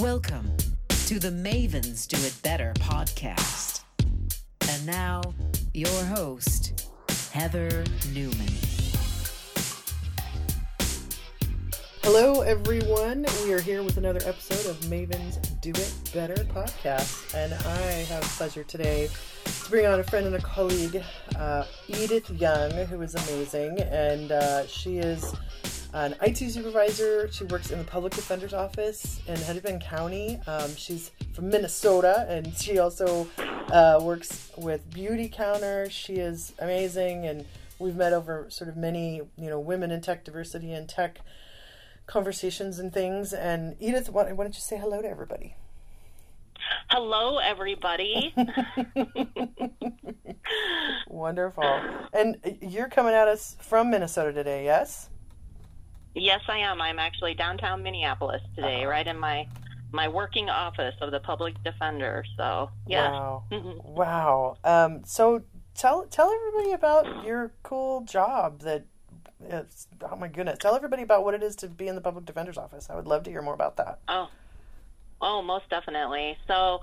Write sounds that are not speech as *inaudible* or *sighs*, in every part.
Welcome to the Mavens Do It Better podcast. And now, your host, Heather Newman. Hello, everyone. We are here with another episode of Mavens Do It Better podcast. And I have pleasure today to bring on a friend and a colleague, uh, Edith Young, who is amazing. And uh, she is an IT supervisor. She works in the public defender's office in Hennepin County. Um, she's from Minnesota, and she also uh, works with Beauty Counter. She is amazing, and we've met over sort of many, you know, women in tech diversity and tech conversations and things. And Edith, why, why don't you say hello to everybody? Hello, everybody. *laughs* Wonderful. And you're coming at us from Minnesota today, yes? Yes, I am. I'm actually downtown Minneapolis today, right in my my working office of the public defender. So, yeah. Wow. wow. Um, so tell tell everybody about your cool job that it's, oh my goodness. Tell everybody about what it is to be in the public defender's office. I would love to hear more about that. Oh. Oh, most definitely. So,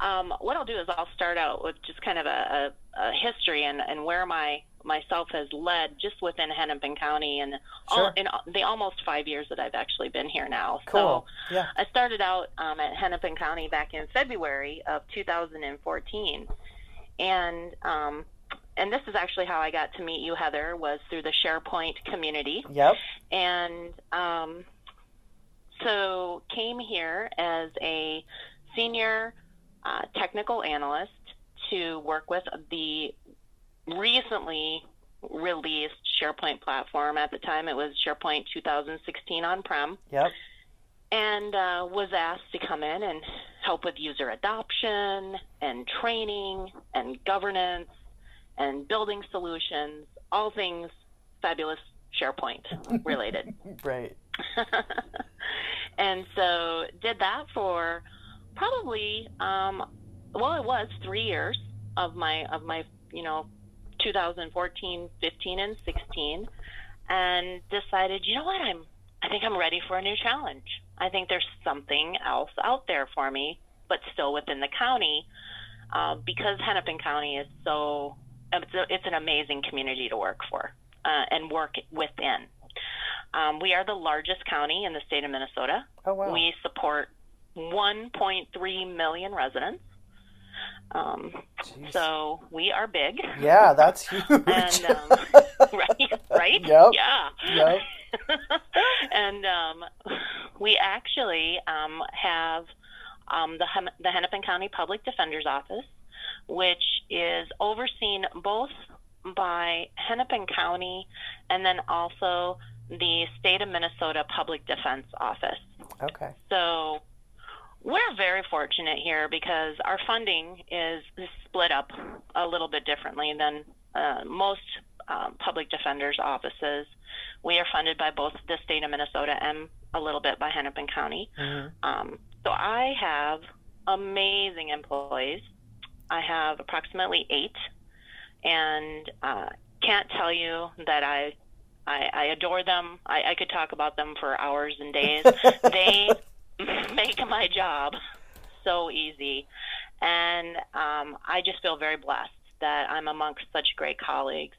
um, what I'll do is I'll start out with just kind of a, a, a history and, and where my myself has led just within Hennepin County and Sure. all, in the almost five years that I've actually been here now. Cool. So Yeah. I started out um, at Hennepin County back in February of 2014, and um, and this is actually how I got to meet you, Heather, was through the SharePoint community Yep. and um, so came here as a senior uh, technical analyst to work with the recently released SharePoint platform. At the time, it was SharePoint 2016 on-prem, Yep. and uh, was asked to come in and help with user adoption and training and governance and building solutions, all things fabulous SharePoint *laughs* related. Right. *laughs* and so did that for probably um, well it was three years of my of my you know 2014 15 and 16 and decided you know what i'm i think i'm ready for a new challenge i think there's something else out there for me but still within the county uh, because hennepin county is so it's, a, it's an amazing community to work for uh, and work within um, we are the largest county in the state of Minnesota. Oh wow. We support 1.3 million residents. Um, so we are big. yeah, that's *laughs* huge. And um, *laughs* right, right, Yep. yeah. Yep. *laughs* and um, we actually um, have um, the, the Hennepin County Public Defender's Office, which is overseen both by Hennepin County and then also the State of Minnesota Public Defense Office. okay. So we're very fortunate here because our funding is split up a little bit differently than uh, most um, public defenders' offices. We are funded by both the state of Minnesota and a little bit by Hennepin County. Mhm. Um, so I have amazing employees. I have approximately eight, and uh, can't tell you that I I, I adore them. I, I could talk about them for hours and days. *laughs* they *laughs* make my job so easy, and um, I just feel very blessed that I'm amongst such great colleagues.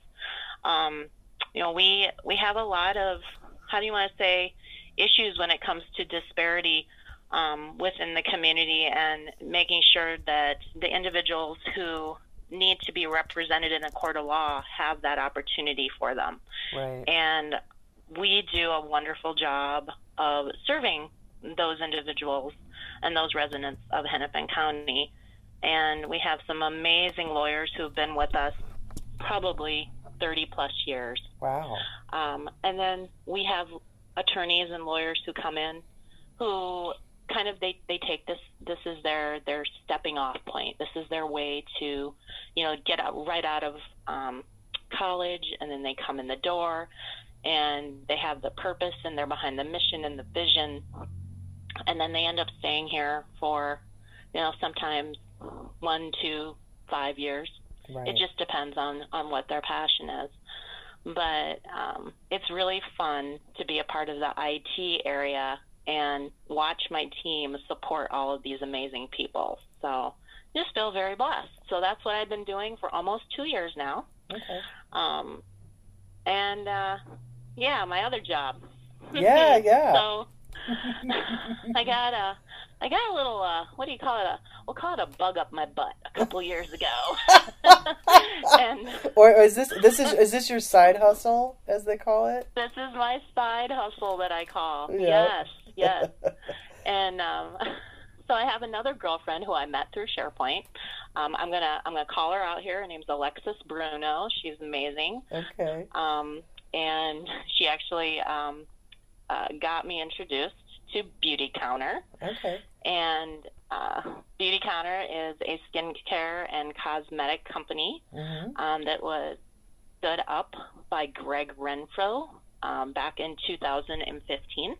Um, you know, we we have a lot of how do you want to say issues when it comes to disparity um, within the community and making sure that the individuals who need to be represented in a court of law have that opportunity for them. Right. And we do a wonderful job of serving those individuals and those residents of Hennepin County. And we have some amazing lawyers who have been with us probably 30 plus years. Wow. Um, and then we have attorneys and lawyers who come in who kind of they, they take this this is their their stepping off point. This is their way to, you know, get out right out of um, college and then they come in the door and they have the purpose and they're behind the mission and the vision and then they end up staying here for, you know, sometimes one, two, five years. Right. It just depends on on what their passion is. But um, it's really fun to be a part of the IT area and watch my team support all of these amazing people. So just feel very blessed. So that's what I've been doing for almost two years now. Okay. Um, and uh, yeah, my other job. Yeah, *laughs* yeah. so *laughs* I got a, I got a little, uh, what do you call it? A, we'll call it a bug up my butt a couple years ago. *laughs* and Or is this this is is this your side hustle as they call it? this is my side hustle that I call. Yeah. Yes, yes. *laughs* and um, so I have another girlfriend who I met through SharePoint. Um, I'm gonna I'm gonna call her out here. Her name's Alexis Bruno. She's amazing. Okay. um, and she actually um, uh, got me introduced to Beauty Counter. Okay. And uh, Beauty Counter is a skincare and cosmetic company hmm um, that was stood up by Gregg Renfrew um, back in 2015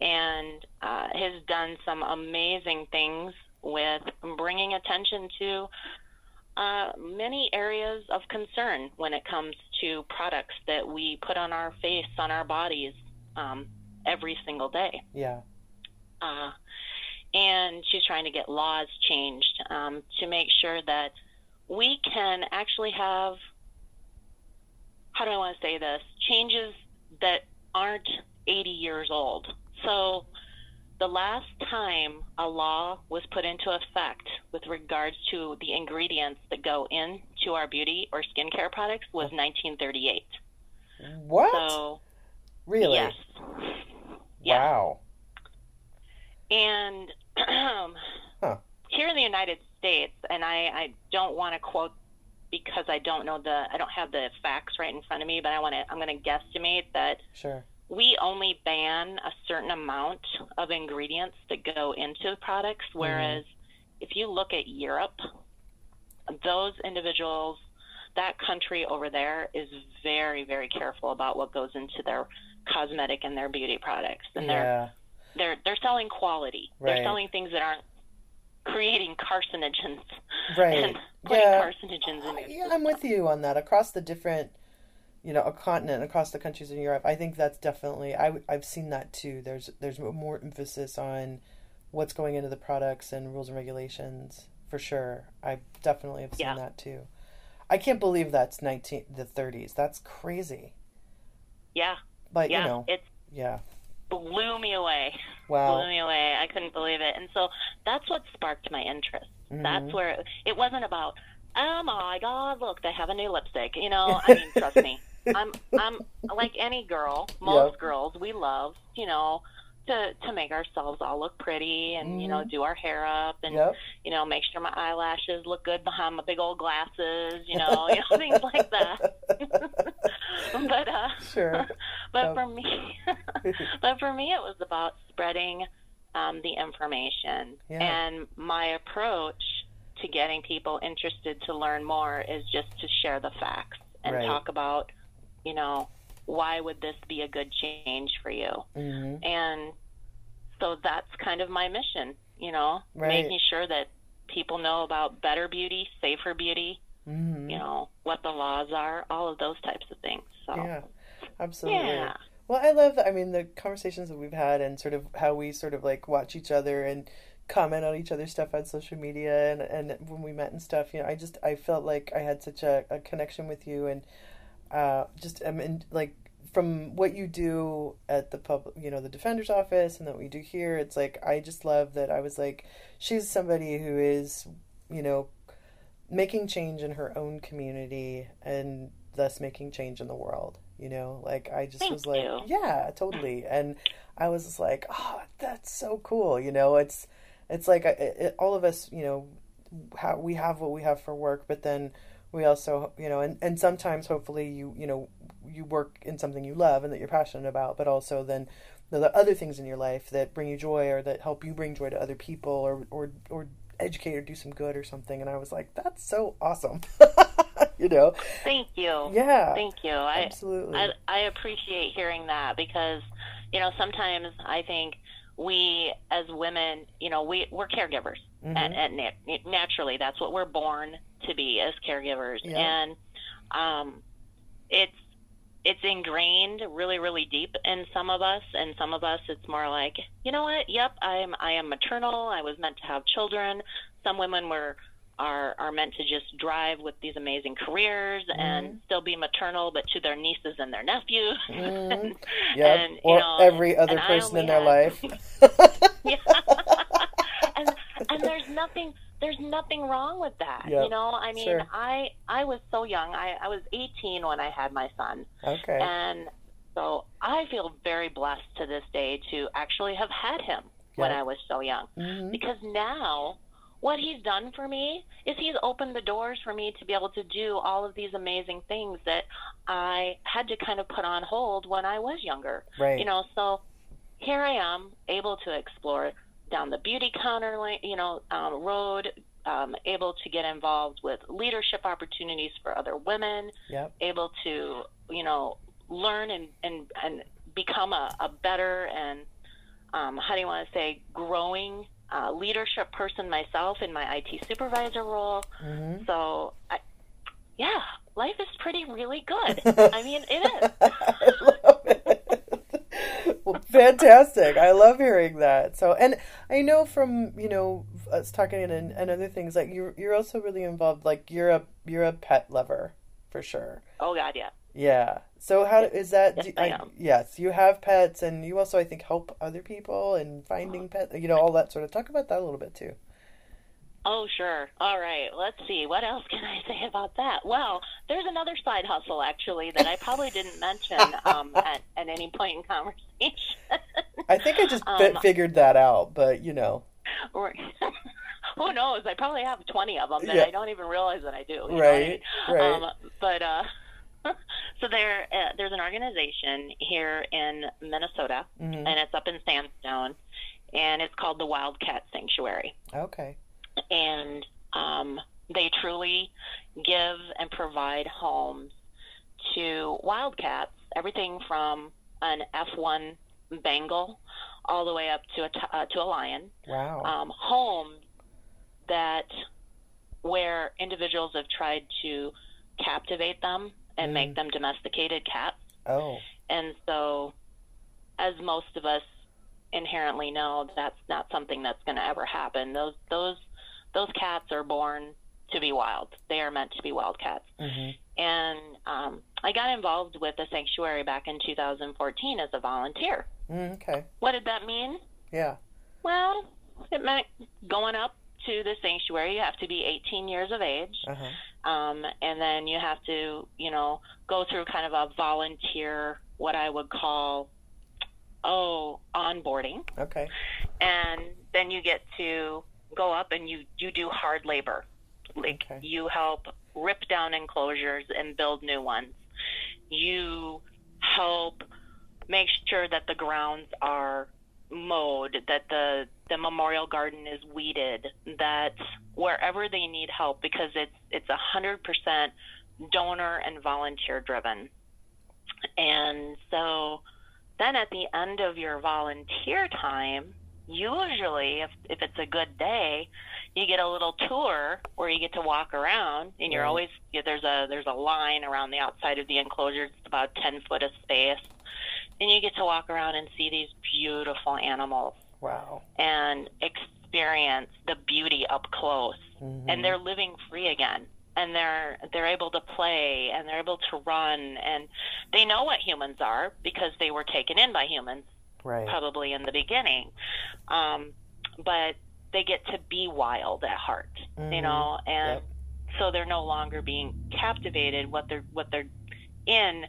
and uh, has done some amazing things with bringing attention to uh, many areas of concern when it comes to products that we put on our face, on our bodies um, every single day. Yeah. Uh, and she's trying to get laws changed um, to make sure that we can actually have, how do I want to say this, changes that aren't 80 years old. So the last time a law was put into effect with regards to the ingredients that go into our beauty or skincare products was 1938. What? So, really? yes. Yeah. Wow. And *clears throat* Huh. here in the United States, and I, I don't want to quote because I don't know the I don't have the facts right in front of me, but I want to I'm going to guesstimate that Sure. we only ban a certain amount of ingredients that go into products, mm-hmm. whereas if you look at Europe, those individuals, that country over there is very very careful about what goes into their cosmetic and their beauty products, and they're Yeah. they're they're selling quality. Right. They're selling things that aren't creating carcinogens *laughs* Right. Yeah. carcinogens in Yeah, I'm with you on that. Across the different, you know, a continent, across the countries in Europe, I think that's definitely. I, I've seen that too. There's there's more emphasis on what's going into the products and rules and regulations for sure. I definitely have seen Yeah. that too. I can't believe that's nineteen the 30s. That's crazy. Yeah, But yeah. you know, It yeah. blew me away. Wow. Blew me away. I couldn't believe it. And so that's what sparked my interest. That's Mhm. where it, it wasn't about, oh my God, look, they have a new lipstick. You know, I mean, *laughs* trust me. I'm I'm like any girl, most Yep. girls, we love, you know, to to make ourselves all look pretty and you know do our hair up and Yep. you know make sure my eyelashes look good behind my big old glasses, you *laughs* know, you know things like that. *laughs* but uh Sure. But for me *laughs* but for me it was about spreading um, the information Yeah. and my approach to getting people interested to learn more is just to share the facts and Right. talk about you know why would this be a good change for you hmm and so that's kind of my mission you know Right. making sure that people know about better beauty safer beauty hmm you know what the laws are all of those types of things so Yeah. Absolutely. yeah Well, I love, I mean, the conversations that we've had and sort of how we sort of like watch each other and comment on each other's stuff on social media and, and when we met and stuff, you know, I just, I felt like I had such a, a connection with you and uh, just, I mean, like from what you do at the public, you know, the defender's office and that we do here, it's like, I just love that I was like, she's somebody who is, you know, making change in her own community and thus making change in the world you know? Like i just Thank was like you. yeah totally. And i was just like oh that's so cool you know? It's it's like I- it, all of us you know how we have what we have for work but then we also you know and, and sometimes hopefully you you know you work in something you love and that you're passionate about but also then there are other things in your life that bring you joy or that help you bring joy to other people or or or educate or do some good or something. And i was like that's so awesome *laughs* *laughs* you know? Thank you. Yeah. Thank you. I, absolutely. I I appreciate hearing that because you know sometimes I think we as women, you know, we we're caregivers Mhm. and, and nat- naturally. That's what we're born to be as caregivers, Yeah. and um, it's it's ingrained really really deep in some of us. And some of us it's more like you know what? Yep i'm i am maternal. I was meant to have children. Some women were are are meant to just drive with these amazing careers mm-hmm. and still be maternal but to their nieces and their nephews *laughs* mm-hmm. and, yep. and or know, every other person in their had, life *laughs* *laughs* yeah. and and there's nothing there's nothing wrong with that. Yep. You know, I mean, sure. I I was so young. I I was 18 when I had my son. Okay. And so I feel very blessed to this day to actually have had him yep. when I was so young. Mm-hmm. Because now what he's done for me is he's opened the doors for me to be able to do all of these amazing things that I had to kind of put on hold when I was younger. Right. You know, so here I am able to explore down the beauty counter, you know, um, road, um, able to get involved with leadership opportunities for other women, yep. able to, you know, learn and, and, and become a, a better and, um, how do you want to say, growing uh, leadership person myself in my IT supervisor role. Mm-hmm. So, I, yeah, life is pretty really good. I mean, it is. *laughs* well, fantastic. I love hearing that. So, and I know from you know us talking and, and other things like you're you're also really involved. Like you're a you're a pet lover for sure. Oh God, yeah. Yeah. So how is that? Yes, do, I am. yes, you have pets, and you also I think help other people and finding pets. You know all that sort of. Talk about that a little bit too. Oh, sure. All right. Let's see. What else *laughs* can I say about that? Well, there's another side hustle actually that I probably didn't mention um, *laughs* at, at any point in conversation. I think I just um, figured that out, but you know. *laughs* Who knows? I probably have 20 of them that yeah. I don't even realize that I do. Right. Right. Um, but uh, *laughs* so there, uh, there's an organization here in Minnesota, mm-hmm. and it's up in Sandstone, and it's called the Wildcat Sanctuary. Okay and um, they truly give and provide homes to wildcats, everything from an F1 Bengal all the way up to a uh, to a lion. Wow. Um, homes that where individuals have tried to captivate them and mm. make them domesticated cats. Oh. And so, as most of us inherently know, that's not something that's going to ever happen. Those those those cats are born to be wild. They are meant to be wild cats. Mm-hmm. And um, I got involved with the sanctuary back in 2014 as a volunteer. Mm, okay. What did that mean? Yeah. Well, it meant going up to the sanctuary. You have to be 18 years of age. Uh-huh. Um, and then you have to, you know, go through kind of a volunteer, what I would call, oh, onboarding. Okay. And then you get to go up and you you do hard labor. Like okay. you help rip down enclosures and build new ones. You help make sure that the grounds are mowed, that the the memorial garden is weeded, that wherever they need help because it's it's a hundred percent donor and volunteer driven. And so then at the end of your volunteer time, usually if if it's a good day you get a little tour where you get to walk around and you're always there's a there's a line around the outside of the enclosure. It's about 10 foot of space and you get to walk around and see these beautiful animals wow and experience the beauty up close mm-hmm. and they're living free again and they're they're able to play and they're able to run and they know what humans are because they were taken in by humans right. probably in the beginning. Um, but they get to be wild at heart, mm-hmm. you know, and yep. so they're no longer being captivated. What they're what they're in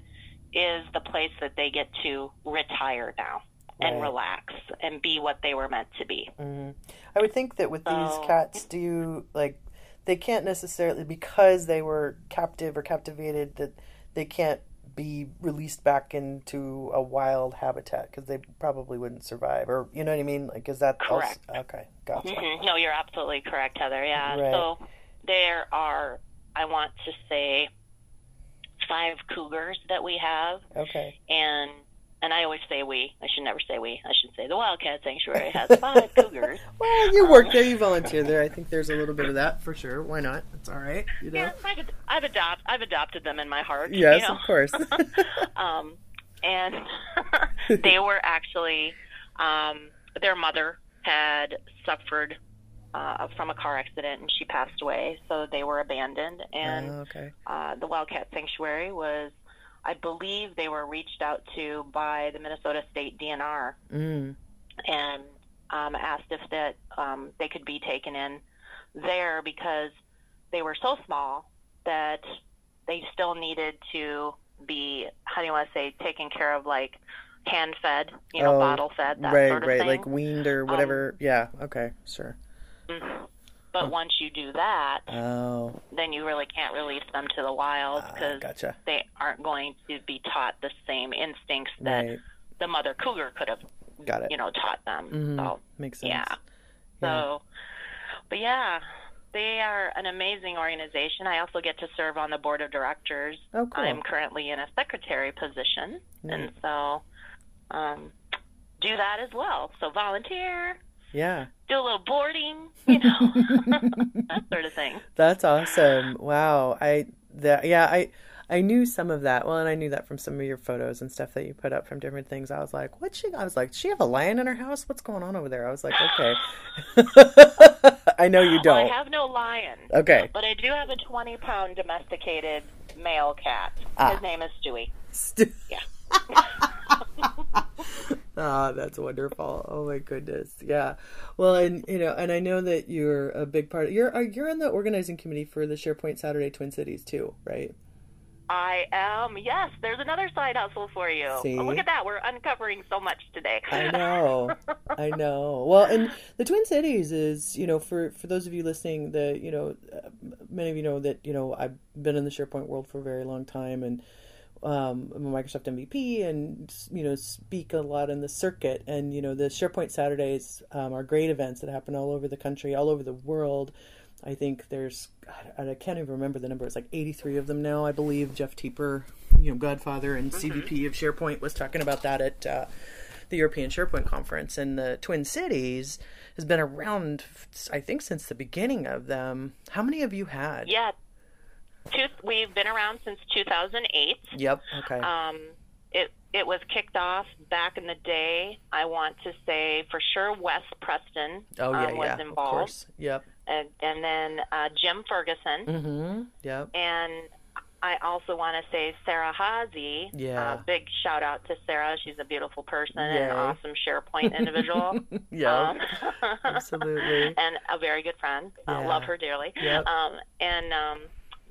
is the place that they get to retire now and right. relax and be what they were meant to be. Mm-hmm. I would think that with so, these cats, do you like they can't necessarily because they were captive or captivated that they can't be released back into a wild habitat because they probably wouldn't survive or you know what i mean like is that correct also, okay gotcha mm-hmm. no you're absolutely correct heather yeah right. so there are i want to say five cougars that we have okay and and I always say we. I should never say we. I should say the Wildcat Sanctuary has *laughs* five cougars. Well, you work there, you volunteer there. I think there's a little bit of that for sure. Why not? It's all right. You know. Yeah, I've, I've adopted I've adopted them in my heart. you Yes, know? of course. *laughs* *laughs* um, and they were actually um, their mother had suffered uh, from a car accident and she passed away, so they were abandoned. And Oh, okay. uh, the Wildcat Sanctuary was, I believe, they were reached out to by the Minnesota State DNR Mm. and um, asked if that um, they could be taken in there because they were so small that they still needed to be how do you want to say taken care of like hand fed you know Oh, bottle fed that right, sort of right, thing like weaned or whatever. yeah. Okay. Sure. Mhm. but once you do that Oh. then you really can't release them to the wild ah, because gotcha. they aren't going to be taught the same instincts that Right. the mother cougar could have Got it. you know taught them Mhm. so Makes sense. Yeah. So, but yeah, they are an amazing organization. I also get to serve on the board of directors. Oh, cool. I'm currently in a secretary position, and so um, do that as well. So volunteer, Yeah. do a little boarding, you know, *laughs* that sort of thing. That's awesome. Wow. I that yeah, I I knew some of that. Well, and I knew that from some of your photos and stuff that you put up from different things. I was like, "What she?" I was like, "She have a lion in her house? What's going on over there?" I was like, "Okay." *laughs* I know you don't. I have no lion, Okay. but I do have a 20 pound domesticated male cat. Ah. His name is Stewie. Stewie. *laughs* Yeah. *laughs* Ah, that's wonderful. Oh my goodness. Yeah. Well, and you know, and I know that you're a big part. Of, You're you're on the organizing committee for the SharePoint Saturday Twin Cities too, right? I am. Yes, there's another side hustle for you. See? Look at that. We're uncovering so much today. I know. *laughs* I know. Well, and the Twin Cities is, you know, for for those of you listening, the you know, many of you know that you know I've been in the SharePoint world for a very long time, and um, I'm a Microsoft MVP, and you know, speak a lot in the circuit. And you know, the SharePoint Saturdays um, are great events that happen all over the country, all over the world. I think there's, God, I can't even remember the number. It's like 83 of them now, I believe. Jeff Teper, you know, Godfather and CVP of SharePoint was talking about that at uh, the European SharePoint conference. And the Twin Cities has been around, I think, since the beginning of them. How many have you had? Yeah. Two, we've been around since 2008. Yep. Okay. Um, it it was kicked off back in the day. I want to say for sure Wes Preston oh yeah, um, was yeah. Of involved, course. Yep. and, and then uh, Jim Ferguson, Mm-hmm. Yep. and I also want to say Sarah Haase. Yeah. Uh, big shout out to Sarah. She's a beautiful person and an awesome SharePoint *laughs* individual. Yeah. Um, Absolutely. *laughs* and a very good friend. Uh, Yeah. love her dearly. Yep. Um, and um,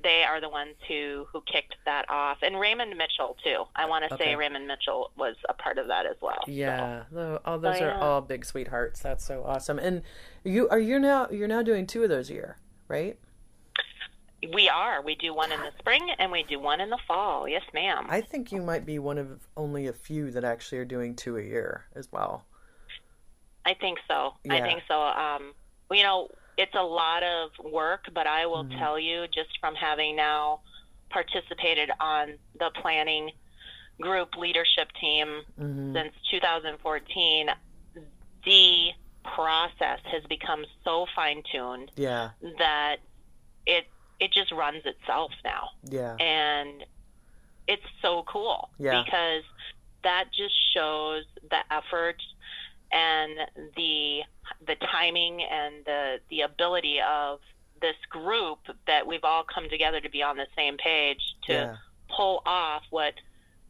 they are the ones who who kicked that off. And Raymond Mitchell too. I want to Okay. say Raymond Mitchell was a part of that as well. Yeah, tho- oh, those are yeah. all big sweethearts. That's so awesome. And you are you now you're now doing two of those a year, right? we are. We do one in the spring and we do one in the fall. Yes, ma'am. I think you might be one of only a few that actually are doing two a year as well. I think so. I think so. Um, you know, it's a lot of work, but I will Mm-hmm. tell you just from having now participated on the planning group leadership team Mm-hmm. since 2014, the process has become so fine tuned Yeah, that it it just runs itself now yeah, and it's so cool Yeah. because that just shows the effort and the the timing and the the ability of this group that we've all come together to be on the same page to yeah, pull off what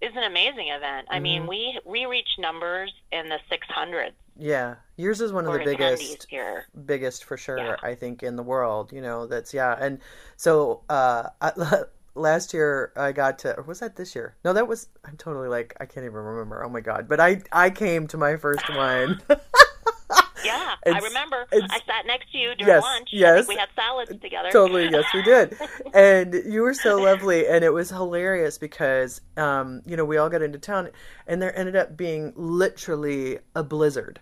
is an amazing event. I Mm-hmm. mean, we we reach numbers in the 600s yeah. Yours is one of the biggest, here. biggest for sure. Yeah. I think in the world. You know, that's yeah. And so uh, I, *laughs* last year I got to, or was that this year? No, that was. I'm totally like I can't even remember. Oh my god! But I I came to my first one. *laughs* Yeah, I remember. I sat next to you during Yes, lunch. Yes. we had salads together. totally yes we did *laughs* and you were so lovely and it was hilarious because um you know we all got into town and there ended up being literally a blizzard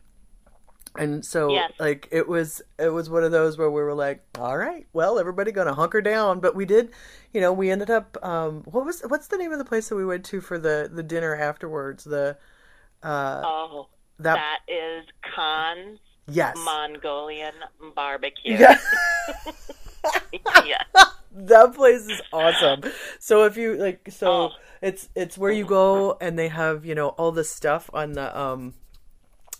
and so Yes. like it was it was one of those where we were like all right well everybody gonna hunker down but we did you know we ended up um what was what's the name of the place that we went to for the the dinner afterwards the Uh, Oh, that, that is Khan's yes, Mongolian barbecue. yeah, yeah. *laughs* *laughs* that place is awesome. So if you like, so Oh. it's it's where you go and they have you know all the stuff on the um.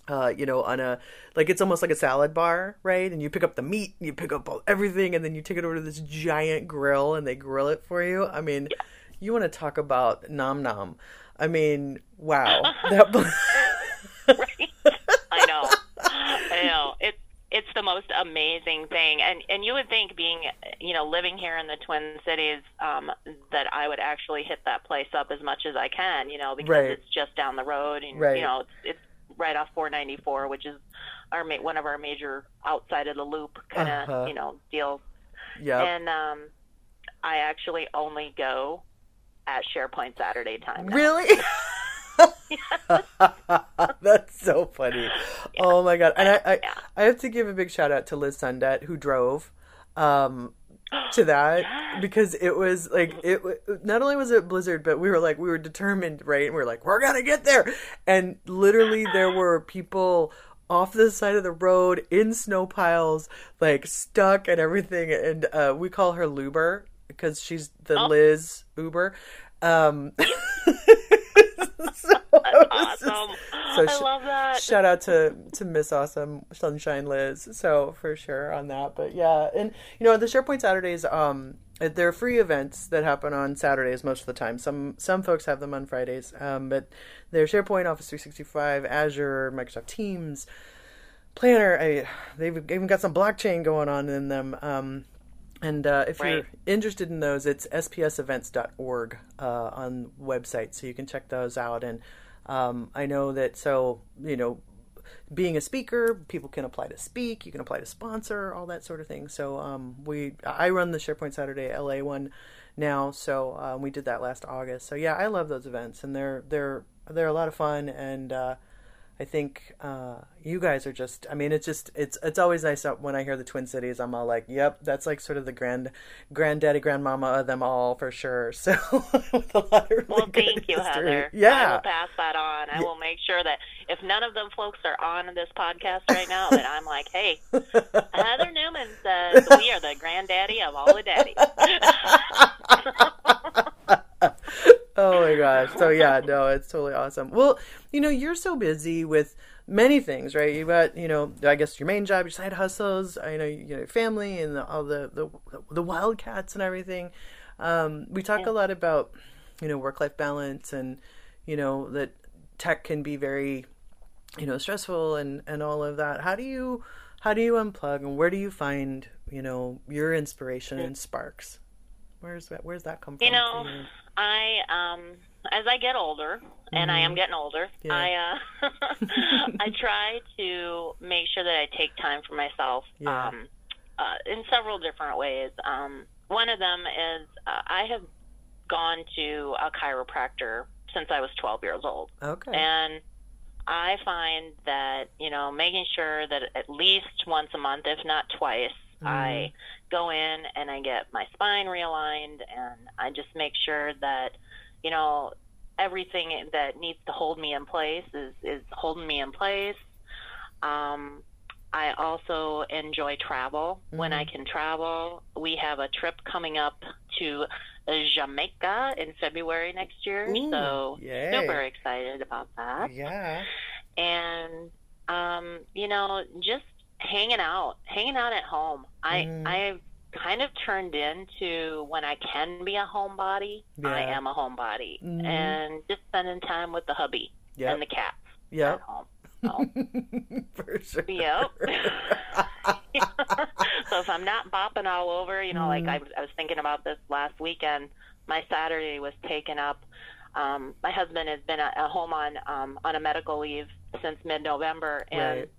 Uh, you know, on a like it's almost like a salad bar, right? And you pick up the meat, and you pick up all, everything, and then you take it over to this giant grill, and they grill it for you. I mean, you want to talk about nom nom? I mean, wow, *laughs* that right? I know. *laughs* I know. It's it's the most amazing thing, and and you would think being you know living here in the Twin Cities um, that I would actually hit that place up as much as I can, you know, because Right. it's just down the road, and Right. you know it's, it's right off 494, which is our ma- one of our major outside of the loop kind of Uh-huh. you know deals. yeah, And um, I actually only go at SharePoint Saturday time. now. Really? *laughs* *laughs* That's so funny. Oh my god! And I, I, Yeah. I have to give a big shout out to Liz Sundet who drove um, to that *gasps* because it was like it. Not only was it blizzard, but we were like we were determined, right? And we were like we're gonna get there. And literally, there *gasps* were people off the side of the road in snow piles, like stuck and everything. And uh, we call her Luber because she's the Oh. Liz Uber. Um, *laughs* *laughs* so it was just- Awesome. so I sh- love that. shout out to to Miss Awesome Sunshine Liz. So for sure on that, but yeah, and you know the SharePoint Saturdays, um, they're free events that happen on Saturdays most of the time. Some some folks have them on Fridays, um, but they're SharePoint, Office 365, Azure, Microsoft Teams, Planner. I, they've even got some blockchain going on in them. Um, and uh, if you're interested in those, it's spsevents.org uh, on website, so you can check those out. And um, I know that so you know, being a speaker, people can apply to speak. You can apply to sponsor, all that sort of thing. So um, we, I run the SharePoint Saturday LA one now, so um, we did that last August. So yeah, I love those events, and they're they're they're a lot of fun and. I think uh, you guys are just. I mean, it's just it's it's always nice when I hear the Twin Cities. I'm all like, "Yep, that's like sort of the grand granddaddy, grandmama of them all for sure." *laughs* So with a lot of really Well, thank you, history. Heather. I Yeah, will pass that on. I will make sure that if none of them folks are on this podcast right now, that I'm like, hey, *laughs* Heather Newman says we are the granddaddy of all the daddies. *laughs* gosh. So yeah, no, it's totally awesome. Well, you know, you're so busy with many things, right? You've got, you know, I guess your main job, your side hustles, I know, you know, your family and the, all the, the, the wildcats and everything. Um, we talk a lot about, you know, work-life balance and, you know, that tech can be very, you know, stressful and, and all of that. How do you, how do you unplug and where do you find, you know, your inspiration and sparks? Where's that, where's that come from? You know. I um as I get older, and I am getting older, Mm-hmm. Yeah. I uh *laughs* I try to make sure that I take time for myself Yeah. um uh, in several different ways. Um one of them is uh, I have gone to a chiropractor since I was 12 years old. Okay. And I find that, you know, making sure that at least once a month, if not twice, I go in and I get my spine realigned and I just make sure that, you know, everything that needs to hold me in place is, is holding me in place. Um, I also enjoy travel when I can travel. We have a trip coming up to Jamaica in February next year, Ooh, so yay. super excited about that. Yeah. And um, you know, just hanging out, hanging out at home. I Mhm. I've kind of turned into when I can be a homebody, I am a homebody, Mhm. and just spending time with the hubby Yep. and the cats Yep. at home. So, *laughs* For sure. Yep. *laughs* *laughs* so if I'm not bopping all over, you know, like I, Mm-hmm. I was thinking about this last weekend. My Saturday was taken up. Um, my husband has been at, at home on um, on a medical leave since mid-November, and Right.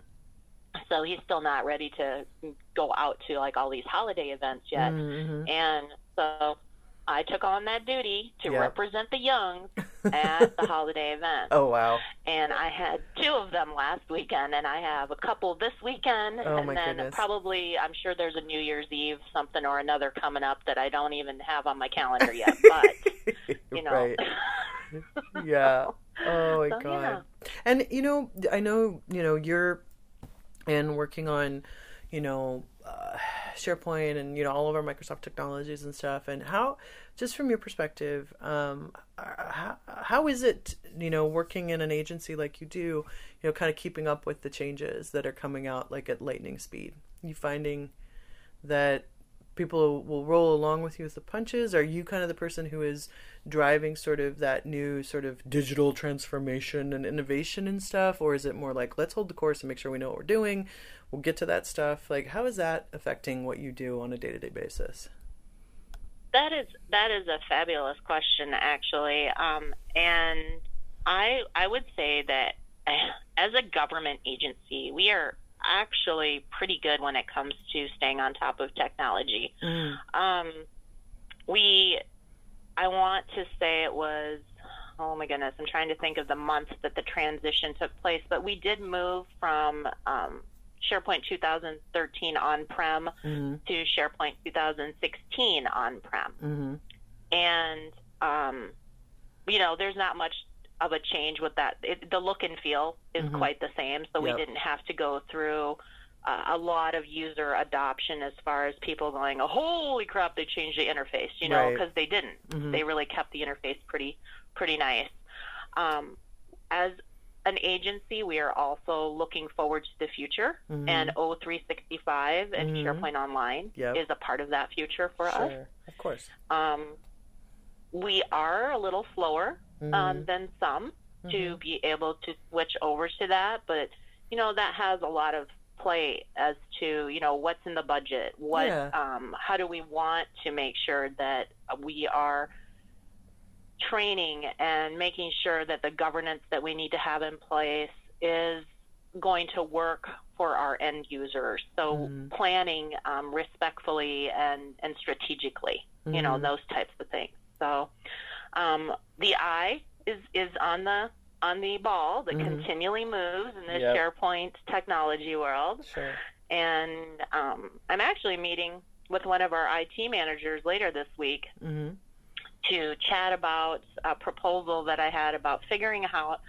So he's still not ready to go out to like all these holiday events yet. Mhm. And so I took on that duty to Yep. represent the young *laughs* at the holiday event Oh wow. and I had two of them last weekend, and I have a couple this weekend, Oh, and then goodness. probably I'm sure there's a New Year's Eve something or another coming up that I don't even have on my calendar yet. *laughs* But you know, right. *laughs* yeah. Oh my So, god. yeah. And you know, I know you know you're and working on, you know, uh, SharePoint and you know all of our Microsoft technologies and stuff. And how, just from your perspective, um, how, how is it you know working in an agency like you do, you know, kind of keeping up with the changes that are coming out like at lightning speed? You finding that people will roll along with you with the punches? Are you kind of the person who is driving sort of that new sort of digital transformation and innovation and stuff? Or is it more like, let's hold the course and make sure we know what we're doing? We'll get to that stuff. Like, how is that affecting what you do on a day to day basis? That is that is a fabulous question, actually, um, and I I would say that *sighs* as a government agency, we are actually pretty good when it comes to staying on top of technology. Um, we, I want to say it was, oh my goodness, I'm trying to think of the month that the transition took place, but we did move from um, SharePoint 2013 on-prem Mm-hmm. to SharePoint 2016 on-prem, Mm-hmm. and um, you know, there's not much of a change with that. It, the look and feel is Mhm. quite the same, so Yep. we didn't have to go through uh, a lot of user adoption as far as people going, oh, "Holy crap, they changed the interface," you know, Right. because they didn't. Mhm. They really kept the interface pretty pretty nice. Um, as an agency, we are also looking forward to the future, Mhm. and O365 and Mhm. SharePoint Online Yep. is a part of that future for us. Of course. Um, we are a little slower um, Mhm. than some to Mhm. be able to switch over to that, but you know that has a lot of play as to you know what's in the budget, what Yeah. um, how do we want to make sure that we are training and making sure that the governance that we need to have in place is going to work for our end users. So Mhm. planning um, respectfully and, and strategically, you know, Mhm. those types of things. So um, the eye is, is on the on the ball that Mhm. continually moves in the Yep. SharePoint technology world. Sure. And um, I'm actually meeting with one of our IT managers later this week Mm-hmm. to chat about a proposal that I had about figuring out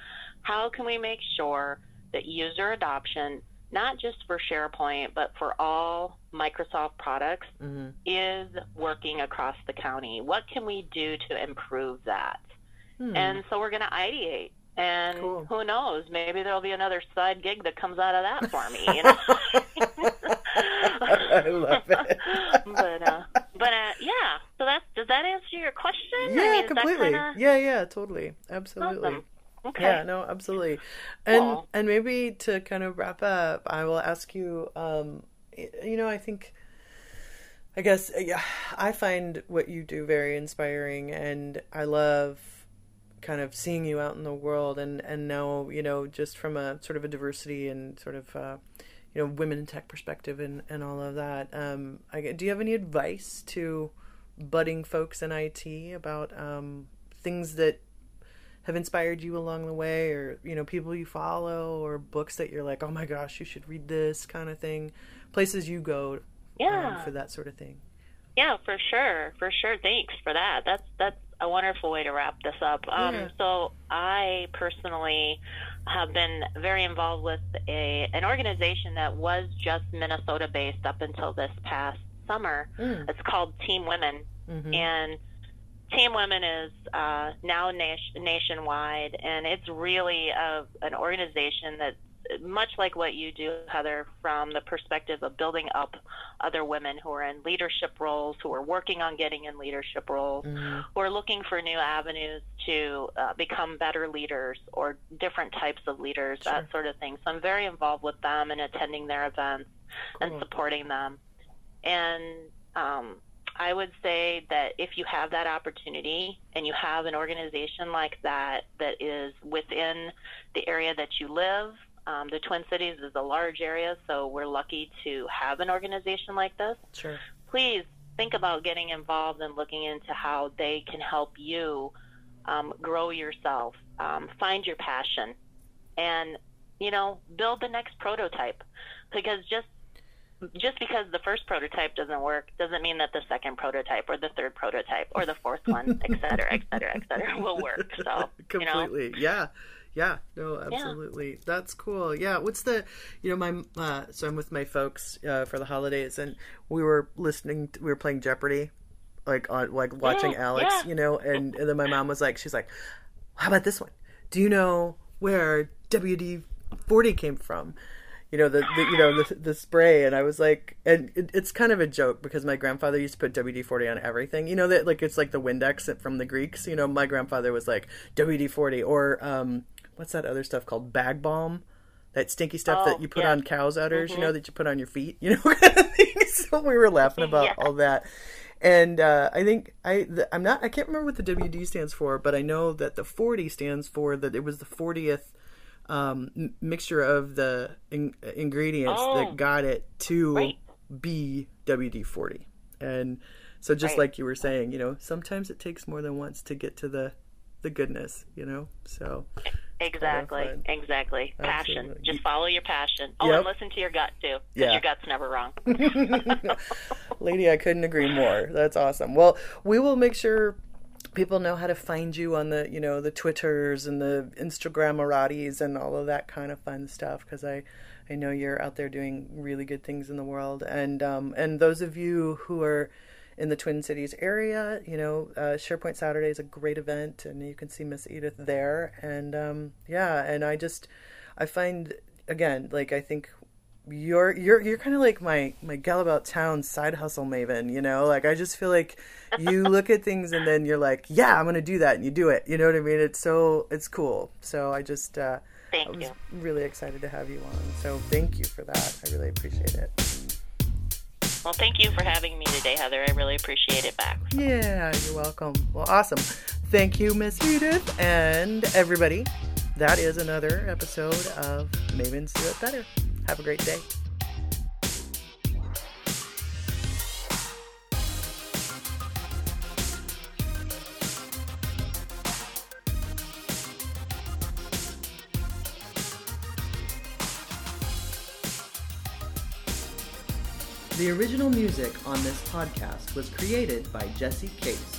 how can we make sure that user adoption, not just for SharePoint, but for all Microsoft products, Mm-hmm. is working across the county. What can we do to improve that? Hmm. And so we're going to ideate. And Cool. who knows? Maybe there'll be another side gig that comes out of that for me. You *laughs* know? I love it. *laughs* but uh, but uh, yeah. So that's does that answer your question? I yeah, mean, completely. kinda- Yeah, yeah, totally. Absolutely. Awesome. Okay. Yeah, no, absolutely. And Cool. and maybe to kind of wrap up, I will ask you um you know, I think I guess yeah, I find what you do very inspiring and I love kind of seeing you out in the world and and know, you know, just from a sort of a diversity and sort of uh you know, women in tech perspective and and all of that. Um I, do you have any advice to budding folks in IT about um things that have inspired you along the way or you know people you follow or books that you're like oh my gosh you should read this kind of thing places you go Yeah. um, for that sort of thing Yeah, for sure, for sure. Thanks for that. That's that's a wonderful way to wrap this up. Um, Yeah. So I personally have been very involved with a an organization that was just Minnesota based up until this past summer. Mm. It's called Team Women, Mhm. and Team Women is uh, now nation, nationwide, and it's really a, an organization that, much like what you do, Heather, from the perspective of building up other women who are in leadership roles, who are working on getting in leadership roles, Mhm. who are looking for new avenues to uh, become better leaders or different types of leaders, Sure. that sort of thing. So I'm very involved with them and attending their events and supporting them. And um, I would say that if you have that opportunity and you have an organization like that that is within the area that you live, um, the Twin Cities is a large area, so we're lucky to have an organization like this. sure Please think about getting involved and looking into how they can help you um, grow yourself, um, find your passion, and you know build the next prototype. Because just just because the first prototype doesn't work doesn't mean that the second prototype or the third prototype or the fourth one, et cetera, et cetera, et cetera, will work. So completely, you know, *laughs* yeah. Yeah, no, absolutely. Yeah. That's cool. Yeah, what's the, you know, my, uh, so I'm with my folks uh, for the holidays, and we were listening, to, we were playing Jeopardy, like on, like watching yeah, Alex, yeah. you know, and, and then my mom was like, she's like, how about this one? Do you know where WD 40 came from? You know the, the you know the, the spray, and I was like, and it, it's kind of a joke because my grandfather used to put WD forty on everything. You know that like it's like the Windex from the Greeks. You know my grandfather was like WD forty or um, what's that other stuff called bag balm that stinky stuff oh, that you put yeah. on cow's udders mm-hmm. you know that you put on your feet *laughs* you know *laughs* so we were laughing about yeah. all that and uh, i think i the, i'm not i can't remember what the wd stands for but i know that the 40 stands for that it was the 40th um, m- mixture of the in- ingredients oh, that got it to right. be wd 40 and so just right. like you were saying you know sometimes it takes more than once to get to the the goodness, you know. So exactly, exactly. Passion. Absolutely. Just follow your passion. Oh, Yep. and listen to your gut too, because Yeah. your gut's never wrong. *laughs* *laughs* Lady, I couldn't agree more. That's awesome. Well, we will make sure people know how to find you on the, you know, the Twitters and the Instagramaratis and all of that kind of fun stuff because I, I know you're out there doing really good things in the world. And um, and those of you who are in the Twin Cities area, you know, uh, SharePoint Saturday is a great event, and you can see Miss Edith there. And um, yeah, and I just, I find again, like I think you're you're you're kind of like my my gal about town side hustle maven you know? Like i just feel like you *laughs* look at things and then you're like yeah i'm gonna do that and you do it you know what i mean? It's so it's cool. So i just uh Thank i was you. really excited to have you on. So thank you for that. I really appreciate it Well, thank you for having me today, Heather. I really appreciate it back. yeah you're welcome. Well awesome. Thank you miss edith and everybody. That is another episode of mavens do it better. Have a great day The original music on this podcast was created by Jesse Case.